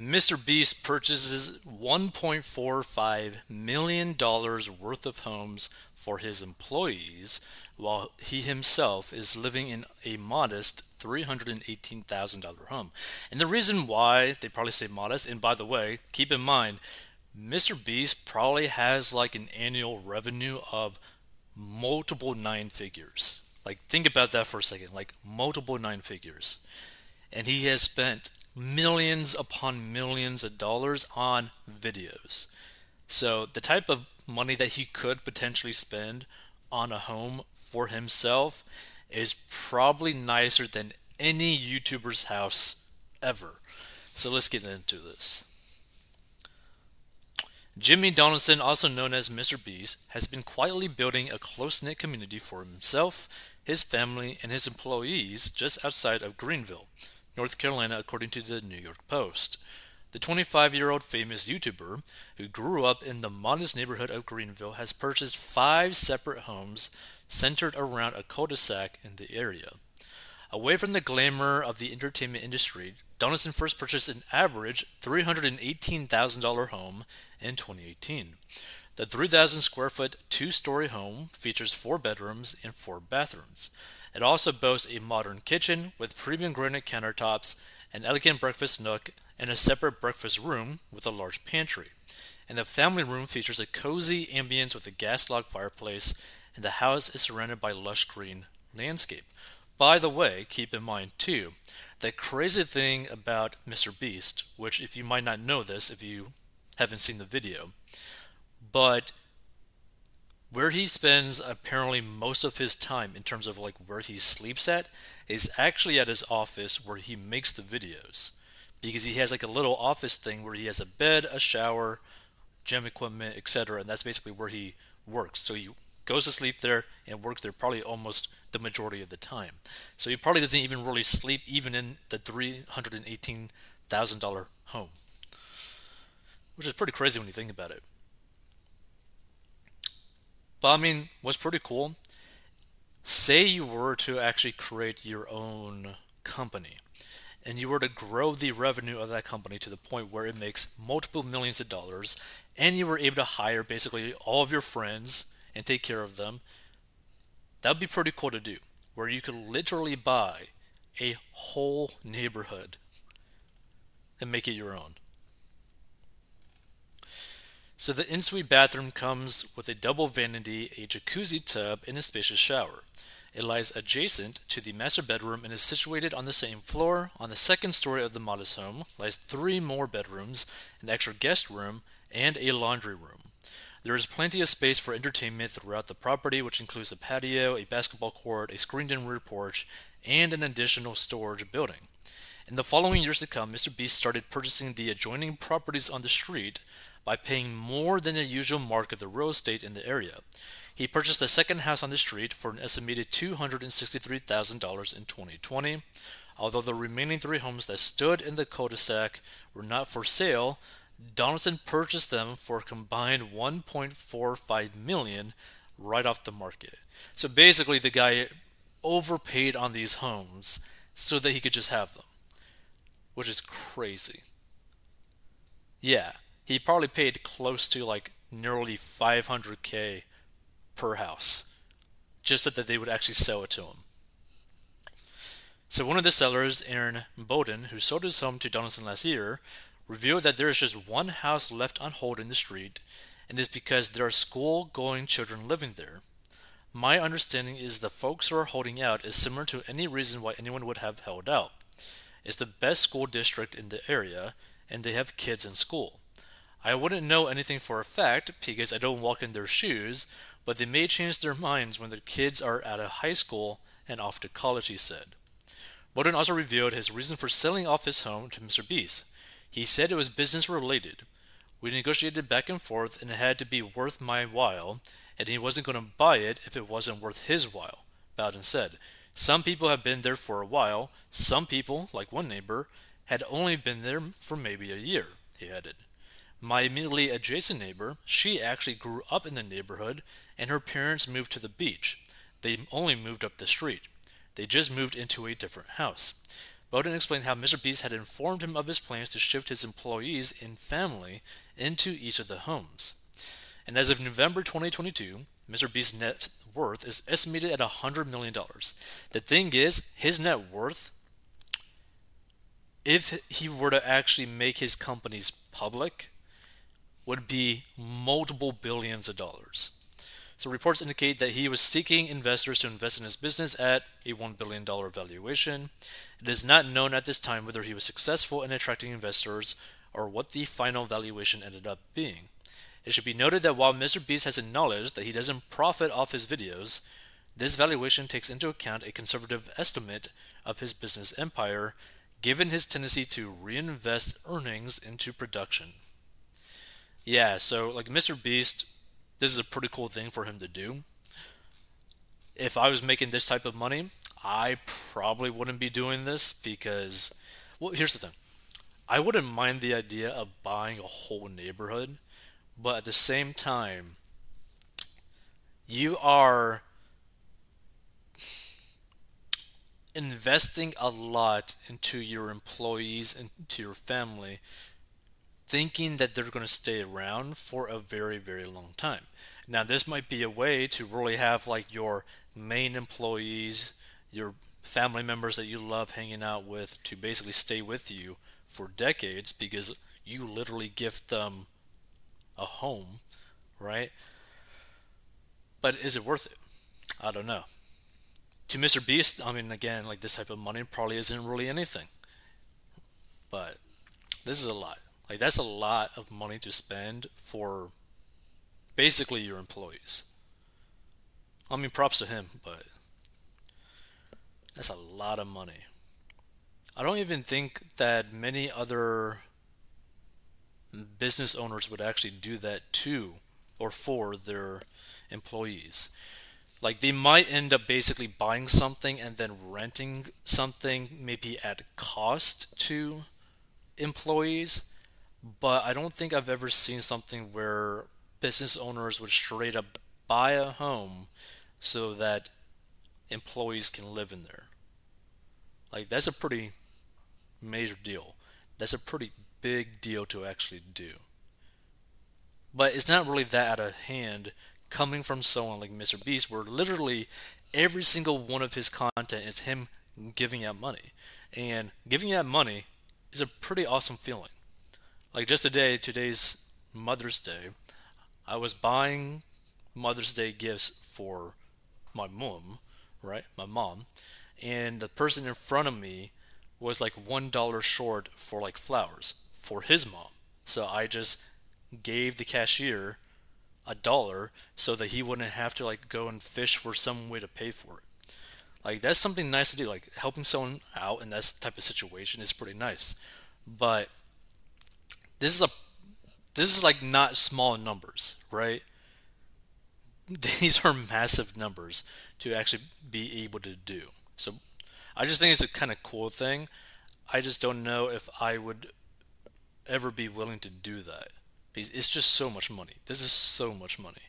Mr. Beast purchases $1.45 million worth of homes for his employees, while he himself is living in a modest $318,000 home. And the reason why they probably say modest, and by the way, keep in mind, Mr. Beast probably has like an annual revenue of multiple nine figures. Like, think about that for a second. Like, multiple nine figures. And he has spent millions upon millions of dollars on videos. So, the type of money that he could potentially spend on a home for himself is probably nicer than any YouTuber's house ever. So, let's get into this. Jimmy Donaldson, also known as Mr. Beast, has been quietly building a close knit community for himself, his family, and his employees just outside of Greenville, North Carolina, according to the New York Post. The 25 year old famous YouTuber, who grew up in the modest neighborhood of Greenville, has purchased five separate homes centered around a cul de sac in the area. Away from the glamour of the entertainment industry, Donaldson first purchased an average $318,000 home in 2018. The 3,000 square foot two story home features four bedrooms and four bathrooms. It also boasts a modern kitchen with premium granite countertops, an elegant breakfast nook, and a separate breakfast room with a large pantry. And the family room features a cozy ambience with a gas log fireplace, and the house is surrounded by lush green landscape. By the way, keep in mind too, the crazy thing about Mr. Beast, which if you might not know this if you haven't seen the video, but where he spends apparently most of his time in terms of like where he sleeps at is actually at his office where he makes the videos because he has like a little office thing where he has a bed, a shower, gym equipment, etc. And that's basically where he works. So he goes to sleep there and works there probably almost the majority of the time. So he probably doesn't even really sleep even in the $318,000 home, which is pretty crazy when you think about it. But I mean, what's pretty cool, say you were to actually create your own company and you were to grow the revenue of that company to the point where it makes multiple millions of dollars and you were able to hire basically all of your friends and take care of them, that would be pretty cool to do. Where you could literally buy a whole neighborhood and make it your own. So the in-suite bathroom comes with a double vanity, a jacuzzi tub, and a spacious shower. It lies adjacent to the master bedroom and is situated on the same floor. On the second story of the modest home lies three more bedrooms, an extra guest room, and a laundry room. There is plenty of space for entertainment throughout the property, which includes a patio, a basketball court, a screened in rear porch, and an additional storage building. In the following years to come, Mr. Beast started purchasing the adjoining properties on the street by paying more than the usual mark of the real estate in the area. He purchased a second house on the street for an estimated $263,000 in 2020. Although the remaining three homes that stood in the cul-de-sac were not for sale, Donaldson purchased them for a combined 1.45 million right off the market. So basically the guy overpaid on these homes so that he could just have them. Which is crazy. Yeah, he probably paid close to like nearly 500k per house just so that they would actually sell it to him. So one of the sellers, Aaron Bowden, who sold his home to Donaldson last year, revealed that there is just one house left on hold in the street, and it's because there are school going children living there. My understanding is the folks who are holding out is similar to any reason why anyone would have held out. It's the best school district in the area, and they have kids in school. I wouldn't know anything for a fact because I don't walk in their shoes, but they may change their minds when their kids are out of high school and off to college, he said. Bowden also revealed his reason for selling off his home to Mr. Beast. He said it was business related. We negotiated back and forth, and it had to be worth my while, and he wasn't going to buy it if it wasn't worth his while, Bowden said. Some people have been there for a while. Some people, like one neighbor, had only been there for maybe a year, he added. My immediately adjacent neighbor, she actually grew up in the neighborhood, and her parents moved to the beach. They only moved up the street. They just moved into a different house. Bowden explained how Mr. Beast had informed him of his plans to shift his employees and family into each of the homes. And as of November 2022, Mr. Beast's net worth is estimated at $100 million. The thing is, his net worth, if he were to actually make his companies public, would be multiple billions of dollars. So reports indicate that he was seeking investors to invest in his business at a $1 billion valuation. It is not known at this time whether he was successful in attracting investors or what the final valuation ended up being. It should be noted that while Mr. Beast has acknowledged that he doesn't profit off his videos, this valuation takes into account a conservative estimate of his business empire, given his tendency to reinvest earnings into production. Yeah, so like Mr. Beast, this is a pretty cool thing for him to do. If I was making this type of money, I probably wouldn't be doing this because, well, here's the thing. I wouldn't mind the idea of buying a whole neighborhood, but at the same time, you are investing a lot into your employees into your family thinking that they're going to stay around for a very, very long time. Now, this might be a way to really have like your main employees, your family members that you love hanging out with, to basically stay with you for decades because you literally gift them a home, right? But is it worth it? I don't know. To Mr. Beast, I mean, again, like this type of money probably isn't really anything. But this is a lot. Like that's a lot of money to spend for basically your employees. I mean, props to him, but that's a lot of money. I don't even think that many other business owners would actually do that to or for their employees. Like they might end up basically buying something and then renting something maybe at cost to employees but I don't think I've ever seen something where business owners would straight up buy a home so that employees can live in there. Like that's a pretty major deal. That's a pretty big deal to actually do. But it's not really that out of hand coming from someone like Mr. Beast where literally every single one of his content is him giving out money. And giving out money is a pretty awesome feeling. Like just today, today's Mother's Day, I was buying Mother's Day gifts for my mom, right? My mom, and the person in front of me was like one dollar short for like flowers for his mom. So I just gave the cashier a dollar so that he wouldn't have to like go and fish for some way to pay for it. Like that's something nice to do. Like helping someone out in that type of situation is pretty nice. But this is a this is like not small numbers, right? These are massive numbers to actually be able to do. So I just think it's a kind of cool thing. I just don't know if I would ever be willing to do that. Because it's just so much money. This is so much money.